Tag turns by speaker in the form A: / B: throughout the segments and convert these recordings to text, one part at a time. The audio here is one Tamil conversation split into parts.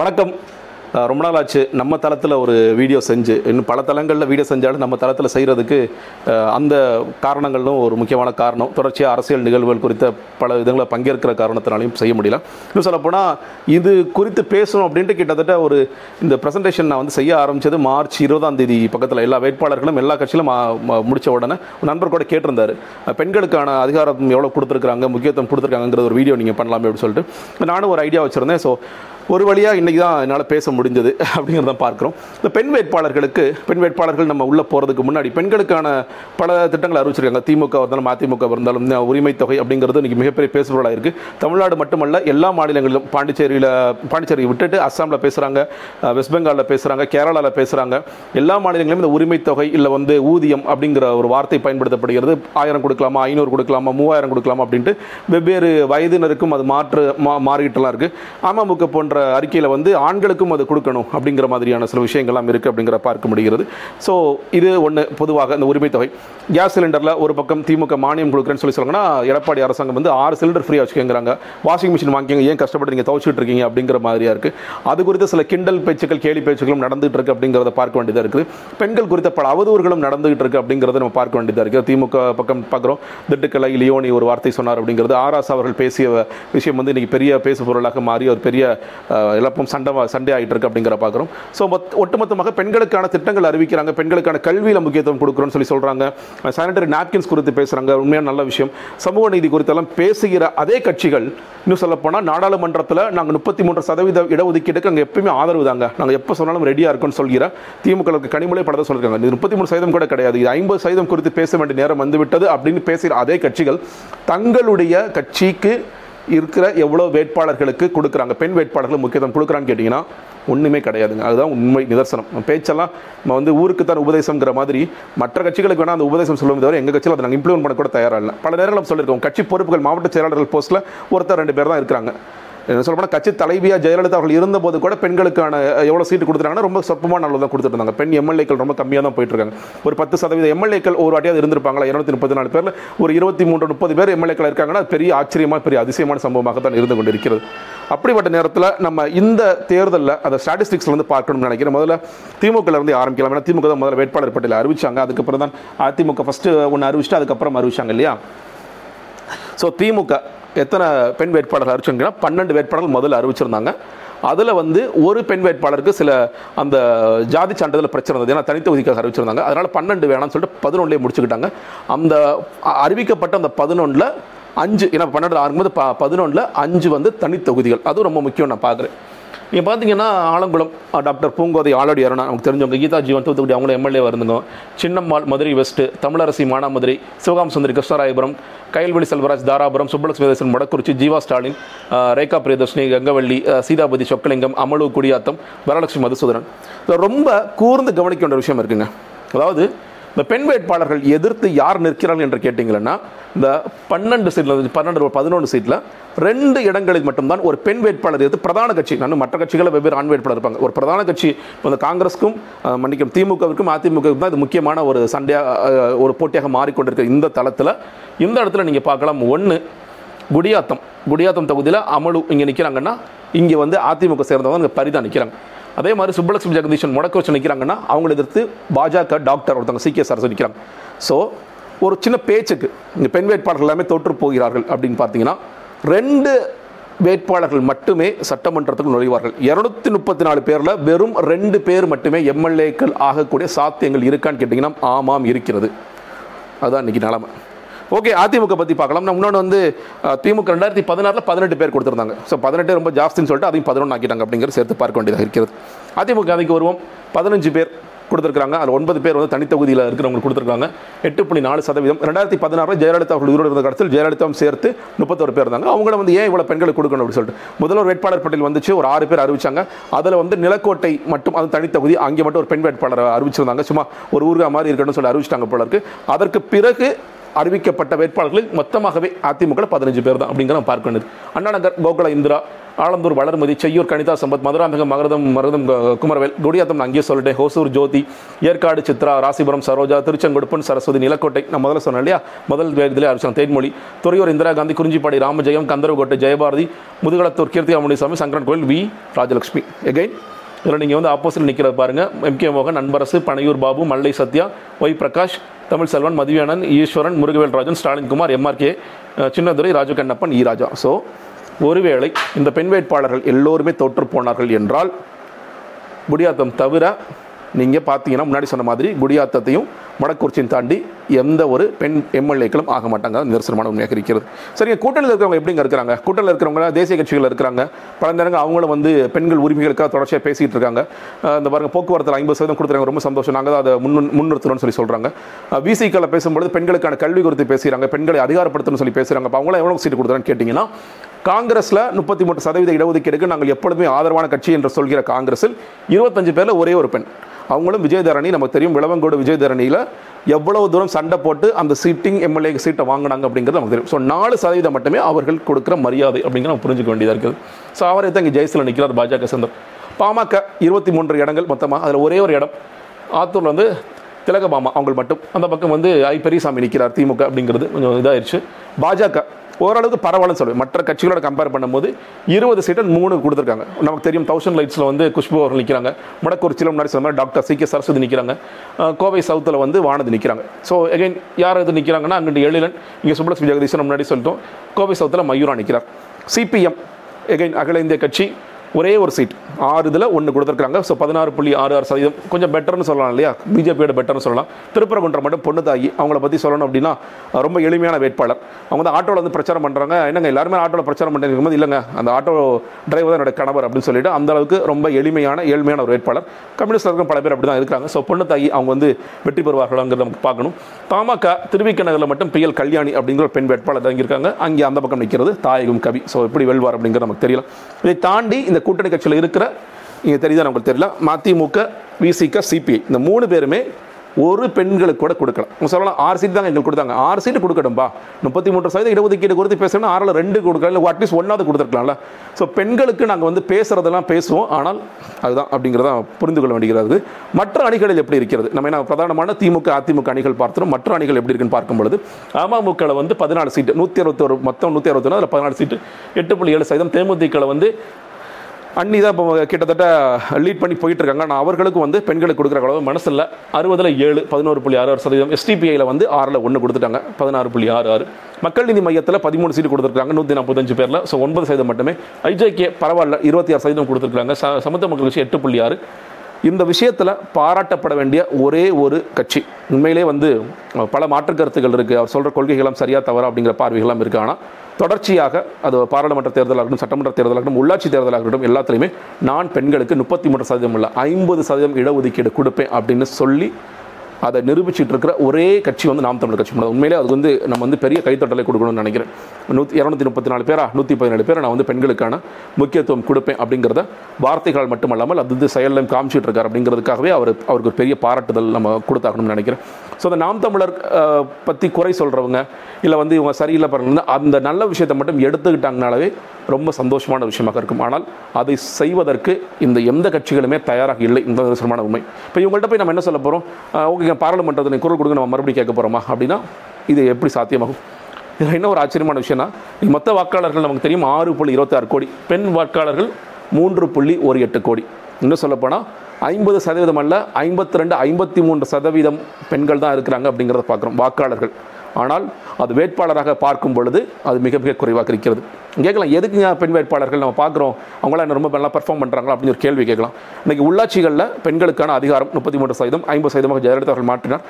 A: வணக்கம். ரொம்ப நாள் ஆச்சு. நம்ம தளத்தில் ஒரு வீடியோ செஞ்சு இன்னும் பல தளங்களில் வீடியோ செஞ்சாலும் நம்ம தளத்தில் செய்கிறதுக்கு அந்த காரணங்களும் ஒரு முக்கியமான காரணம். தொடர்ச்சியாக அரசியல் நிகழ்வுகள் குறித்த பல விதங்களை பங்கேற்கிற காரணத்தினாலையும் செய்ய முடியல. இன்னும் சொல்லப்போனால் இது குறித்து பேசணும் அப்படின்ட்டு கிட்டத்தட்ட ஒரு இந்த ப்ரெசன்டேஷன் நான் வந்து செய்ய ஆரம்பிச்சது மார்ச் இருபதாம் தேதி பக்கத்தில். எல்லா வேட்பாளர்களும் எல்லா கட்சியிலும் முடித்த உடனே நண்பர் கூட கேட்டிருந்தார். பெண்களுக்கான அதிகாரம் எவ்வளோ கொடுத்துருக்காங்க முக்கியத்துவம் கொடுத்துருக்காங்கிற ஒரு வீடியோ நீங்கள் பண்ணலாமே அப்படின்னு சொல்லிட்டு. நானும் ஒரு ஐடியா வச்சுருந்தேன். ஸோ ஒரு வழியாக இன்றைக்கி தான் என்னால் பேச முடிஞ்சது அப்படிங்கிறத பார்க்குறோம். இந்த பெண் வேட்பாளர்களுக்கு பெண் வேட்பாளர்கள் நம்ம உள்ளே போகிறதுக்கு முன்னாடி பெண்களுக்கான பல திட்டங்கள் அறிவிச்சிருக்காங்க. திமுக இருந்தாலும் அதிமுக இருந்தாலும் உரிமை தொகை அப்படிங்கிறது இன்றைக்கி மிகப்பெரிய பேசுபொருளாக இருக்குது தமிழ்நாடு மட்டுமல்ல எல்லா மாநிலங்களிலும் பாண்டிச்சேரியில் பாண்டிச்சேரி விட்டுட்டு அஸ்ஸாமில் பேசுகிறாங்க வெஸ்ட் பெங்காலில் பேசுகிறாங்க கேரளாவில் பேசுகிறாங்க எல்லா மாநிலங்களிலும் இந்த உரிமை தொகை இல்லை வந்து ஊதியம் அப்படிங்கிற ஒரு வார்த்தை பயன்படுத்தப்படுகிறது. ஆயிரம் கொடுக்கலாமா ஐநூறு கொடுக்கலாமா மூவாயிரம் கொடுக்கலாமா அப்படின்ட்டு வெவ்வேறு வயதினருக்கும் அது மாற்று மா மாறிக்கிட்டுலாம் இருக்குது அமமுக போன்ற அறிக்கையில் வந்து ஆண்களுக்கும் அது கொடுக்கணும் அப்படிங்கிற மாதிரியான சில விஷயங்கள்லாம் இருக்குது அப்படிங்கிற பார்க்க முடிகிறது. ஸோ இது ஒன்று பொதுவாக இந்த உரிமை தொகை கேஸ் சிலிண்டரில் ஒரு பக்கம் திமுக மானியம் கொடுக்குறேன்னு சொல்லி சொல்லுங்கன்னா எடப்பாடி அரசாங்கம் வந்து ஆறு சிலிண்டர் ஃப்ரீயாக வச்சுக்கோங்கிறாங்க. வாஷிங் மிஷின் வாங்கிங்க ஏன் கஷ்டப்பட்டு நீங்கள் துவச்சிட்டு இருக்கீங்க அப்படிங்கிற மாதிரியாக இருக்குது அது குறித்து சில கிண்டல் பேச்சுக்கள் கேலி பேச்சுக்களும் நடந்துகிட்டு இருக்குது அப்படிங்கிறத பார்க்க வேண்டியதாக இருக்குது. பெண்கள் குறித்த பல அவதூறுகளும் நடந்துகிட்டு இருக்கு அப்படிங்கிறத நம்ம பார்க்க வேண்டியதாக இருக்குது திமுக பக்கம் பார்க்குறோம். திட்டுக்கலை லியோனி ஒரு வார்த்தை சொன்னார் அப்படிங்கிறது. ஆராஸ் அவர்கள் பேசிய விஷயம் வந்து இன்றைக்கி பெரிய பேசு பொருளாக மாறி ஒரு பெரிய இழப்பும் சண்டை சண்டை ஆகிட்டு இருக்கு அப்படிங்கிற பார்க்குறோம் ஸோ ஒட்டுமொத்தமாக பெண்களுக்கான திட்டங்கள் அறிவிக்கிறாங்க. பெண்களுக்கான கல்வியில் முக்கியத்துவம் கொடுக்குறோம்னு சொல்லி சொல்கிறாங்க சானிட்டரி நாப்கின்ஸ் குறித்து பேசுகிறாங்க உண்மையான நல்ல விஷயம். சமூக நீதி குறித்தெல்லாம் பேசுகிற அதே கட்சிகள் இன்னும் சொல்லப்போனால் நாடாளுமன்றத்தில் நாங்கள் முப்பத்தி மூன்று சதவீத இடஒதுக்கீடுக்கு அங்கே எப்பயுமே ஆதரவு தாங்க. நாங்கள் எப்போ சொன்னாலும் ரெடியாக இருக்கும்னு சொல்கிற திமுக கனிமொழி படத்தை சொல்லியிருக்காங்க இது முப்பத்தி மூணு சதவீதம் கூட கிடையாது. இது ஐம்பது சதவீதம் குறித்து பேச வேண்டிய நேரம் வந்துவிட்டது அப்படின்னு பேசுகிற அதே கட்சிகள் தங்களுடைய கட்சிக்கு இருக்கிற எவ்வளோ வேட்பாளர்களுக்கு கொடுக்குறாங்க? பெண் வேட்பாளர்கள் முக்கியத்துவம் கொடுக்குறான்னு கேட்டிங்கன்னா ஒன்றுமே கிடையாதுங்க. அதுதான் உண்மை நிதர்சனம். பேச்செல்லாம் நம்ம வந்து ஊருக்கு தான் உபதேசங்கிற மாதிரி மற்ற கட்சிகளுக்கு வேணால் அந்த உபதேசம் சொல்லுவோம் தவிர எங்கள் கட்சியில் அதை நாங்கள் இம்ப்ளிமெண்ட் பண்ண கூட தயாராக இல்லை. பல நேரங்களும் சொல்லியிருக்கோம். கட்சி பொறுப்புகள் மாவட்ட செயலாளர்கள் போஸ்ட்டில் ஒருத்தர் ரெண்டு பேர் தான் இருக்கிறாங்க. என்ன சொல்ல போனால் கட்சி தலைவியா ஜெயலலிதா அவர்கள் இருந்தபோது கூட பெண்களுக்கான எவ்வளோ சீட்டு கொடுத்துருக்காங்கன்னா ரொம்ப சொற்பமான அளவு தான் கொடுத்துருந்தாங்க பெண் எம்எல்ஏக்கள் ரொம்ப கம்மியாக தான் போயிட்டுருக்காங்க. ஒரு பத்து சதவீத எம்எல்ஏக்கள் ஒரு வாட்டியாவது இருந்திருப்பாங்களா? இரநூத்தி முப்பத்தி நாலு பேரில் ஒரு இருபத்தி மூன்று முப்பது பேர் எம்எல்ஏக்கள் இருக்காங்கன்னா பெரிய ஆச்சரியமாக பெரிய அதிசயமான சம்பவமாக தான் இருந்து கொண்டிருக்கிறது. அப்படிப்பட்ட நேரத்தில் நம்ம இந்த தேர்தலில் அந்த ஸ்டாட்டிஸ்டிக்ஸ்ல வந்து பார்க்கணும்னு நினைக்கிறேன். முதல்ல திமுக இருந்து ஆரம்பிக்கலாம். ஏன்னா திமுக தான் முதல்ல வேட்பாளர் பட்டியலில் அறிவிச்சாங்க. அதுக்கப்புறம் தான் அதிமுக ஃபஸ்ட்டு ஒன்று அறிவிச்சிட்டு அதுக்கப்புறம் அறிவிச்சாங்க இல்லையா? ஸோ திமுக எத்தனை பெண் வேட்பாளர்கள் அறிவிச்சாங்கன்னா பன்னெண்டு வேட்பாளர்கள் முதல்ல அறிவிச்சிருந்தாங்க. அதில் வந்து ஒரு பெண் வேட்பாளருக்கு சில அந்த ஜாதி சான்றிதழ் பிரச்சனை இருந்தது. ஏன்னா தனித்தொகுதிக்காக அறிவிச்சிருந்தாங்க. அதனால் பன்னெண்டு வேணாம்னு சொல்லிட்டு பதினொன்றுலேயே முடிச்சுக்கிட்டாங்க. அந்த அ- அறிவிக்கப்பட்ட அந்த பதினொன்றில் அஞ்சு ஏன்னா பன்னெண்டு ஆகும்போது ப பதினொன்றில் அஞ்சு வந்து தனித்தொகுதிகள் அதுவும் ரொம்ப முக்கியம் நான் பார்க்குறேன். நீங்கள் பார்த்தீங்கன்னா ஆலங்குளம் டாக்டர் பூங்கோதை ஆலடி அருணா நமக்கு தெரிஞ்சவங்க கீதா ஜீவன் தூத்துக்குடி அவங்களும் எம்எல்ஏ இருந்துங்க சின்னம்மாள் மதுரை வெஸ்ட்டு தமிழரசி மானாமதுரை சிவகாம் சுந்தரி கிருஷ்ணராயபுரம் கயல்வெளி செல்வராஜ் தாராபுரம் சுப்பலட்சுமிதேசன் மடக்குறிச்சி வடக்குறிச்சி ஜீவா ஸ்டாலின் ரேகா பிரியதர்ஷினி கங்கவள்ளி சீதாபதி சொக்கலிங்கம் அமலு குடியாத்தம் வரலட்சுமி மதுசூதரன் ரொம்ப கூர்ந்து கவனிக்க வேண்டிய விஷயம் இருக்குங்க. அதாவது இந்த பெண் வேட்பாளர்கள் எதிர்த்து யார் நிற்கிறார்கள் என்று கேட்டிங்கன்னா இந்த பன்னெண்டு சீட்டில் பன்னெண்டு பதினொன்று சீட்டில் ரெண்டு இடங்களில் மட்டும்தான் ஒரு பெண் வேட்பாளர் எதிர்த்து பிரதான கட்சி நான் மற்ற கட்சிகளில் வெவ்வேறு ஆண் வேட்பாளர் இருப்பாங்க. ஒரு பிரதான கட்சி இப்போ இந்த காங்கிரஸுக்கும் மன்னிக்கும் திமுகவிற்கும் அதிமுகவுக்கும் தான் இது முக்கியமான ஒரு சண்டையாக ஒரு போட்டியாக மாறிக்கொண்டிருக்க இந்த தளத்தில் இந்த இடத்துல நீங்கள் பார்க்கலாம். ஒன்று குடியாத்தம். குடியாத்தம் தொகுதியில் அமலு இங்கே நிற்கிறாங்கன்னா இங்கே வந்து அதிமுக சேர்ந்தவங்க இங்கே நிற்கிறாங்க அதே மாதிரி சுப்பலட்சுமி ஜெகதீஷன் முடக்க வச்சு நிற்கிறாங்கன்னா அவங்களை எதிர்த்து பாஜக டாக்டர் ஒருத்தவங்க சிகே சார் நிற்கிறாங்க ஸோ ஒரு சின்ன பேச்சுக்கு இங்கே பெண் வேட்பாளர்கள் எல்லாமே தோற்று போகிறார்கள் அப்படின்னு பார்த்தீங்கன்னா ரெண்டு வேட்பாளர்கள் மட்டுமே சட்டமன்றத்துக்கு நுழைவார்கள். இரநூத்தி முப்பத்தி நாலு பேரில் வெறும் ரெண்டு பேர் மட்டுமே எம்எல்ஏக்கள் ஆகக்கூடிய சாத்தியங்கள் இருக்கான்னு கேட்டிங்கன்னா ஆமாம் இருக்கிறது. அதுதான் இன்னைக்கு நிலமை. ஓகே அதிமுக பற்றி பார்க்கலாம். நான் இன்னொன்று வந்து திமுக ரெண்டாயிரத்தி பதினாறில் பதினெட்டு பேர் கொடுத்துருந்தாங்க. ஸோ பதினெட்டு ரொம்ப ஜாஸ்தின்னு சொல்லிட்டு அதையும் பதினொன்று ஆக்கிட்டாங்க அப்படிங்கிறது சேர்த்து பார்க்க வேண்டியதாக இருக்கிறது. அதிமுக அதுக்கு வருவோம். பதினஞ்சு பேர் கொடுத்துருக்காங்க அதில் ஒன்பது பேர் வந்து தனித்தொகுதியில் இருக்கிறவங்க கொடுத்துருக்காங்க. எட்டு புள்ளி நாலு சதவீதம். ரெண்டாயிரத்தி பதினாறில் ஜெயலலிதா அவர்கள் உயிரோடு இருந்த கடத்தில் ஜெயலலிதாவும் சேர்த்து முப்பத்தொரு பேர் இருந்தாங்க. அவங்கள வந்து ஏன் இவ்வளோ பெண்களுக்கு கொடுக்கணும் அப்படின்னு சொல்லிட்டு. முதல்வர் வேட்பாளர் பட்டியல் வந்துச்சு. ஒரு ஆறு பேர் அறிவிச்சாங்க. அதில் வந்து நிலக்கோட்டை மட்டும் அது தனித்தொகுதி அங்கே மட்டும் ஒரு பெண் வேட்பாளர் அறிவிச்சிருந்தாங்க. சும்மா ஒரு ஊர்கா மாதிரி இருக்கணும்னு சொல்லி அறிவிச்சிட்டாங்க போல இருக்கு. அதற்கு பிறகு அறிவிக்கப்பட்ட வேட்பாளர்களில் மொத்தமாகவே அதிமுக பதினஞ்சு பேர் தான் அப்படிங்கிற நம்ம பார்க்க வேண்டியது. அண்ணா நகர் கோகுல இந்திரா ஆலந்தூர் வளர்மதி செய்யூர் கணிதா சம்பத் மதுராமிகம் மகரதம் மருதம் குமரவேல் குடியாத்தம் நான் அங்கேயே சொல்லிட்டேன் ஹோசூர் ஜோதி ஏற்காடு சித்ரா ராசிபுரம் சரோஜா திருச்செங்கொடுப்பன் சரஸ்வதி நிலக்கோட்டை. நான் முதல்ல சொன்னேன் இல்லையா? முதல் இதில் அரிசனம் தேன்மொழி துறையூர் இந்திரா காந்தி குறிஞ்சிப்பாடி ராமஜெயம் கந்தரவகோட்டை ஜெயபாரதி முதுகலத்தூர் கீர்த்தி அமுனிசாமி சங்கரன் கோயில் வி. ராஜலட்சுமி. எகைன் இதில் நீங்கள் வந்து ஆப்போசிட் நிற்கிறத பாருங்க. எம்கே மோகன் அன்பரசு பனையூர் பாபு மல்லை சத்யா ஒய் பிரகாஷ் தமிழ் செல்வன் மதிவேணன் ஈஸ்வரன் முருகவேல் ராஜன் ஸ்டாலின் குமார் எம்ஆர்கே சின்னதுரை ராஜு கண்ணப்பன் ஈராஜா ஸோ ஒருவேளை இந்த பெண் வேட்பாளர்கள் எல்லோருமே தோற்று போனார்கள் என்றால் குடியாத்தம் தவிர நீங்கள் பார்த்தீங்கன்னா முன்னாடி சொன்ன மாதிரி குடியாத்தத்தையும் மடக்குறிச்சியும் தாண்டி எந்த ஒரு பெண் எம்எல்ஏக்களும் ஆக மாட்டாங்க. அது நிதர்சனமான உண்மையாக இருக்கிறது. சரிங்க கூட்டணியில் இருக்கிறவங்க எப்படிங்க இருக்கிறாங்க? கூட்டணியில் இருக்கிறவங்க தேசிய கட்சிகள் இருக்கிறாங்க. பல நேரங்கள் அவங்களும் வந்து பெண்கள் உரிமைகளுக்காக தொடர்ச்சியாக பேசிகிட்டு இருக்காங்க. இந்த பாருங்கள் போக்குவரத்தில் ஐம்பது சதவீதம் கொடுத்துறாங்க ரொம்ப சந்தோஷம். நாங்கள் தான் அதை முன் முன்னிறுத்தணும்னு சொல்லி சொல்கிறாங்க விசிக்களை பேசும்பொழுது பெண்களுக்கான கல்வி குறித்து பேசுகிறாங்க பெண்களை அதிகாரப்படுத்தணும்னு சொல்லி பேசுகிறாங்க அப்போ அவங்களாம் எவ்வளோ சீட்டு கொடுக்குறான்னு கேட்டிங்கன்னா காங்கிரஸில் முப்பத்தி மூன்று சதவீத இடஒதுக்கீடுக்கு நாங்கள் எப்பொழுதுமே ஆதரவான கட்சி என்று சொல்கிற காங்கிரஸில் இருபத்தஞ்சு பேரில் ஒரே ஒரு பெண். அவங்களும் விஜயதரணி நமக்கு தெரியும் விளவங்கோடு விஜயதரணியில் எவ்வளவு தூரம் சண்டை போட்டு அந்த சீட்டிங் எம்எல்ஏ சீட்டை வாங்கினாங்க அப்படிங்கிறது நமக்கு தெரியும். ஸோ நாலு சதவீதம் மட்டுமே அவர்கள் கொடுக்குற மரியாதை அப்படிங்கிற நம்ம புரிஞ்சுக்க வேண்டியதாக இருக்குது. ஸோ அவரை தான் இங்கே ஜெயசில் நிற்கிறார் பாஜக சந்தர் பாமக இருபத்தி மூன்று இடங்கள் மொத்தமாக அதில் ஒரே ஒரு இடம். ஆத்தூரில் வந்து திலகபாமா அவங்க மட்டும். அந்த பக்கம் வந்து ஐ பெரியசாமி நிற்கிறார் திமுக அப்படிங்கிறது கொஞ்சம் இதாகிடுச்சு பாஜக ஓரளவுக்கு பரவாயில்லன்னு சொல்லுவேன். மற்ற கட்சிகளோட கம்பேர் பண்ணும்போது இருபது சீட்டு மூணு கொடுத்துருக்காங்க. நமக்கு தெரியும் தௌசண்ட் லைட்ஸில் வந்து குஷ்பு அவர்கள் நிற்கிறாங்க முடக்குறிச்சியில் முன்னாடி சொன்ன மாதிரி டாக்டர் சி கே சரஸ்வதி நிற்கிறாங்க கோவை சவுத்தில் வந்து வானதி நிற்கிறாங்க ஸோ எகைன் யார் எது நிற்கிறாங்கன்னா அங்கிட்டு எழிலன் இங்கே சுப்ரஸ் ஜெகதீசன் முன்னாடி சொல்லிட்டோம். கோவை சவுத்தில் மயூரா நிற்கிறார் சிபிஎம் எகைன் அகில இந்திய கட்சி ஒரே ஒரு சீட் ஆறு இதில் ஒன்று கொடுத்துருக்காங்க ஸோ பதினாறு புள்ளி ஆறு ஆறு சதவீதம். கொஞ்சம் பெட்டர்னு சொல்லலாம் இல்லையா? பிஜேபியோட பெட்டர்னு சொல்லலாம். திருப்பரங்குன்றம் மட்டும் பொண்ணு தாயி அவங்கள பற்றி சொல்லணும் அப்படின்னா ரொம்ப எளிமையான வேட்பாளர். அவங்க வந்து ஆட்டோவில் வந்து பிரச்சாரம் பண்ணுறாங்க என்னங்க எல்லாருமே ஆட்டோவில் பிரச்சாரம் பண்ணிருக்கும் போது இல்லைங்க அந்த ஆட்டோ டிரைவர் தான் என்னோட கணவர் அப்படின்னு சொல்லிட்டு அந்த அளவுக்கு ரொம்ப எளிமையான ஏழ்மையான ஒரு வேட்பாளர். கம்யூனிஸ்டர்களும் பல பேர் அப்படி தான் இருக்காங்க ஸோ பொண்ணு தாயி அவங்க வந்து வெற்றி பெறுவார்களாங்கிறத நமக்கு பார்க்கணும். பாமக திருவிக்க நகரில் மட்டும் பிஎல் கல்யாணி அப்படிங்கிற ஒரு பெண் வேட்பாளர் தங்கியிருக்காங்க அங்கே அந்த பக்கம் நிற்கிறது தாயகம் கவி. ஸோ எப்படி வெல்வார் அப்படிங்கிறது நமக்கு தெரியல. இதை தாண்டி இந்த கூட்டணி கட்சியில் இருக்கிற இங்கே தெரியுதா நமக்கு தெரியல மதிமுக விசிக சிபிஐ இந்த மூணு பேருமே ஒரு பெண்களுக்கு கூட கொடுக்கலாம். அவங்க சொல்லலாம் ஆறு சீட் தாங்க எங்களுக்கு கொடுத்தாங்க. ஆறு சீட்டு கொடுக்கணும்பா முப்பத்தி மூன்று சதவீதம் இடஒதுக்கீடு கொடுத்து பேசணும் ஆறில் ரெண்டு கொடுக்கலாம் இல்லை அட்லீஸ்ட் ஒன்றாவது கொடுத்துருக்கலாம்ல. ஸோ பெண்களுக்கு நாங்கள் வந்து பேசுகிறதெல்லாம் பேசுவோம். ஆனால் அதுதான் அப்படிங்கிறத புரிந்து கொள்ள வேண்டியது மற்ற அணிகளில் எப்படி இருக்கிறது? நம்ம என்ன பிரதானமான திமுக அதிமுக அணிகள் பார்த்துரும் மற்ற அணிகள் எப்படி இருக்குன்னு பார்க்கும் பொழுது அமமுகவில் வந்து பதினாலு சீட்டு நூற்றி அறுபத்தோரு மொத்தம் நூற்றி அறுபத்தொன்று அதில் பதினாலு சீட்டு எட்டு புள்ளி ஏழு சதவீதம். தேமுதிகவில் வந்து அண்ணி தான் இப்போ கிட்டத்தட்ட லீட் பண்ணி போயிட்டு இருக்காங்க ஆனால் அவர்களுக்கு வந்து பெண்களுக்கு கொடுக்குற அளவு மனசில் அறுபதில் ஏழு பதினோரு புள்ளி ஆறு ஆறு சதவீதம் எஸ்டிபிஐயில் வந்து ஆறில் ஒன்று கொடுத்துட்டாங்க. பதினாறு புள்ளி ஆறு ஆறு. மக்கள் நீதி மையத்தில் பதிமூணு சீட்டு கொடுத்துருக்காங்க. நூற்றி நாற்பத்தஞ்சு பேரில். ஸோ ஒன்பது சதவீதம் மட்டுமே. ஐஜேகே பரவாயில்ல இருபத்தி ஆறு சதவீதம் கொடுத்துருக்காங்க. ச சமத்துவ மக்கள் கட்சி எட்டு புள்ளி ஆறு. இந்த விஷயத்தில் பாராட்டப்பட வேண்டிய ஒரே ஒரு கட்சி. உண்மையிலே வந்து பல மாற்று கருத்துக்கள் இருக்குது அவர் சொல்கிற கொள்கைகளும் சரியாக தவறா அப்படிங்கிற பார்வைகளும் இருக்குது ஆனால் தொடர்ச்சியாக அது பாராளுமன்ற தேர்தலாகட்டும் சட்டமன்ற தேர்தலாகட்டும் உள்ளாட்சி தேர்தலாகட்டும் எல்லாத்துலேயுமே நான் பெண்களுக்கு முப்பத்தி மூன்று சதவீதம் இல்லை ஐம்பது சதவீதம் இடஒதுக்கீடு கொடுப்பேன் அப்படின்னு சொல்லி அதை நிரூபிச்சுட்டு இருக்கிற ஒரே கட்சி வந்து நாம் தமிழர் கட்சி. மட்டும் உண்மையிலே அது வந்து நம்ம வந்து பெரிய கைத்தட்டலை கொடுக்கணும்னு நினைக்கிறேன். நூற்றி இரநூத்தி முப்பத்தி நாலு பேரா? நூற்றி பதினேழு பேரை நான் வந்து பெண்களுக்கான முக்கியத்துவம் கொடுப்பேன் அப்படிங்கிறத வார்த்தைகள் மட்டுமல்லாமல் அது வந்து செயலிலும் காமிச்சிட்டு இருக்கார் அப்படிங்கிறதுக்காகவே அவர் அவருக்கு ஒரு பெரிய பாராட்டுதல் நம்ம கொடுத்தாகணும்னு நினைக்கிறேன். ஸோ அந்த நாம் தமிழர் பற்றி குறை சொல்கிறவங்க இல்லை வந்து இவங்க சரியில்லை பாருங்க அந்த நல்ல விஷயத்தை மட்டும் எடுத்துக்கிட்டாங்கனாலே ரொம்ப சந்தோஷமான விஷயமாக இருக்கும். ஆனால் அதை செய்வதற்கு இந்த எந்த கட்சிகளுமே தயாராக இல்லை. இந்த நிதர்சனமான உண்மை. இப்போ இவங்கள்ட்ட போய் நம்ம என்ன சொல்ல போகிறோம் ஓகே பாராளுமன்றத்தில் குரல் கொடுங்க நம்ம மறுபடியும் கேட்க போகிறோமா அப்படின்னா இது எப்படி சாத்தியமாகும்? இதில் என்ன ஒரு ஆச்சரியமான விஷயம்னா மொத்த வாக்காளர்கள் நமக்கு தெரியும் ஆறு புள்ளி இருபத்தாறு கோடி. பெண் வாக்காளர்கள் மூன்று புள்ளி ஒரு எட்டு கோடி. இன்னும் சொல்லப்போனால் ஐம்பது சதவீதம் அல்ல ஐம்பத்தி ரெண்டு ஐம்பத்தி மூன்று சதவீதம் பெண்கள் தான் இருக்கிறாங்க அப்படிங்கிறத பார்க்குறோம் வாக்காளர்கள். ஆனால் அது வேட்பாளராக பார்க்கும் பொழுது அது மிக மிக குறைவாக இருக்கிறது. கேட்கலாம் எதுக்குங்க பெண் வேட்பாளர்கள் நம்ம பார்க்குறோம்? அவங்களாம் என்ன ரொம்ப நல்லா பெர்ஃபார்ம் பண்ணுறாங்களா அப்படின்னு ஒரு கேள்வி கேட்கலாம். இன்றைக்கி உள்ளாட்சிகளில் பெண்களுக்கான அதிகாரம் முப்பத்தி மூன்று சதவீதம் ஐம்பது சதவீதமாக ஜெயலலிதா அவர்கள் மாற்றினார்.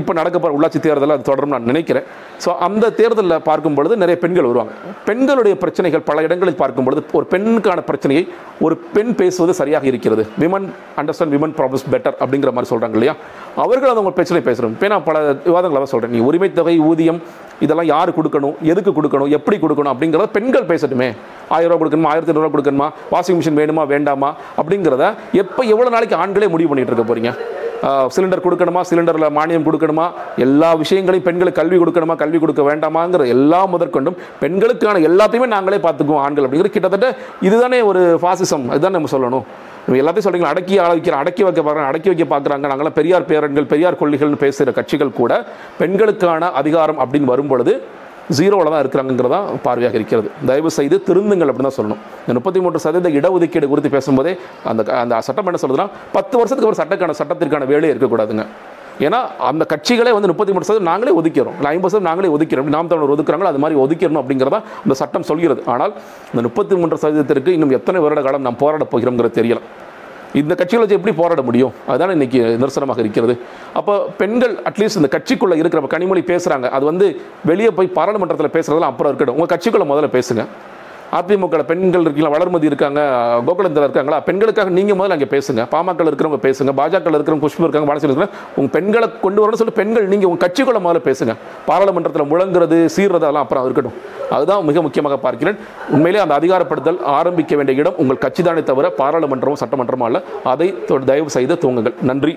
A: இப்போ நடக்க போகிற உள்ளாட்சி தேர்தலில் அது தொடரும் நான் நினைக்கிறேன். ஸோ அந்த தேர்தலில் பார்க்கும் பொழுது நிறைய பெண்கள் வருவாங்க. பெண்களுடைய பிரச்சனைகள் பல இடங்களில் பார்க்கும் பொழுது ஒரு பெண்ணுக்கான பிரச்சனையை ஒரு பெண் பேசுவது சரியாக இருக்கிறது. Women understand women problems better அப்படிங்கிற மாதிரி சொல்கிறாங்க இல்லையா? அவர்கள் அதை உங்கள் பிரச்சனை பேசுகிறோம் இப்போ நான் பல விவாதங்களாக சொல்கிறேன் நீ உரிமை தொகை ஊதியம் இதெல்லாம் யார் கொடுக்கணும்? எதுக்கு கொடுக்கணும்? எப்படி கொடுக்கணும்? அப்படிங்கிறத பெண்கள் பேசட்டுமே. ஆயிரம் ரூபா கொடுக்கணுமா? ஆயிரத்தி ஐநூறுரூவா கொடுக்கணுமா? வாஷிங் மிஷின் வேணுமா? வேண்டாமா? அப்படிங்கிறத எப்போ எவ்வளோ நாளைக்கு ஆண்களே முடிவு பண்ணிட்டு இருக்க போறீங்க? சிலிண்டர் கொடுக்கணுமா? சிலிண்டரில் மானியம் கொடுக்கணுமா? எல்லா விஷயங்களையும் பெண்களுக்கு கல்வி கொடுக்கணுமா? கல்வி கொடுக்க வேண்டாமாங்கிற எல்லா முதற்கொண்டும் பெண்களுக்கான எல்லாத்தையுமே நாங்களே பார்த்துக்குவோம் ஆண்கள் அப்படிங்கிற கிட்டத்தட்ட இதுதானே ஒரு ஃபாசிசம் இதுதான் நம்ம சொல்லணும். நம்ம எல்லாத்தையும் சொல்கிறீங்க அடக்கி ஆளவிக்கிற அடக்கி வைக்க பார்க்குறாங்க அடக்கி வைக்க பார்க்குறாங்க. நாங்களாம் பெரியார் பேரன்கள் பெரியார் கொள்கைகள்னு பேசுகிற கட்சிகள் கூட பெண்களுக்கான அதிகாரம் அப்படின்னு வரும்பொழுது ஜீரோவில் தான் இருக்கிறாங்கிறதா பார்வையாக இருக்கிறது. தயவு செய்து திருந்துங்கள் அப்படின்னு தான் சொல்லணும். இந்த முப்பத்தி மூன்று சதவீத இடஒதுக்கீடு குறித்து பேசும்போதே அந்த அந்த சட்டம் என்ன சொல்லுதுன்னா பத்து வருஷத்துக்கு ஒரு சட்டக்கான சட்டத்திற்கான வேலையே இருக்கக்கூடாதுங்க. ஏன்னா அந்த கட்சிகளே வந்து முப்பத்தி மூணு சதவீதம் நாங்களே ஒதுக்கிறோம். இல்லை ஐம்பது சதவீதம் நாங்களே ஒதுக்கிறோம். நாம் தமிழர் ஒதுக்குறாங்களோ அது மாதிரி ஒதுக்கிறணும் அப்படிங்கிறதா இந்த சட்டம் சொல்கிறது. ஆனால் இந்த முப்பத்தி மூன்று சதவீதத்திற்கு இன்னும் எத்தனை வருட காலம் நாம் போராட போகிறோங்கிறது தெரியலை. இந்த கட்சிகளை வச்சு எப்படி போராட முடியும்? அதுதான் இன்னைக்கு நிரசனமாக இருக்கிறது. அப்போ பெண்கள் அட்லீஸ்ட் இந்த கட்சிக்குள்ளே இருக்கிற கனிமொழி பேசுகிறாங்க அது வந்து வெளியே போய் பாராளுமன்றத்தில் பேசுகிறதெல்லாம் அப்புறம் இருக்கட்டும். உங்கள் கட்சிக்குள்ளே முதல்ல பேசுங்க. அதிமுக பெண்கள் இருக்கீங்களா வளர்மதி இருக்காங்க கோகுலத்தில் இருக்காங்களா பெண்களுக்காக நீங்கள் முதல்ல அங்கே பேசுங்க. பாமக இருக்கிறவங்க பேசுங்க பாஜக இருக்கிறவங்க குஷ்பு இருக்காங்க வானசி இருக்கிறாங்க உங்கள் பெண்களை கொண்டு வரணும்னு சொல்லி பெண்கள் நீங்கள் உங்கள் கட்சிக்குள்ள முதல்ல பேசுங்க. பாராளுமன்றத்தில் முழங்குறது சீர்றது அதெல்லாம் அப்புறம் இருக்கட்டும். அதுதான் மிக முக்கியமாக பார்க்கிறேன். உண்மையிலே அந்த அதிகாரப்படுத்தல் ஆரம்பிக்க வேண்டிய இடம் உங்கள் கட்சி தானே தவிர பாராளுமன்றமும் சட்டமன்றமும் அல்ல. அதை தொ- தயவு செய்து தூங்குங்கள். நன்றி.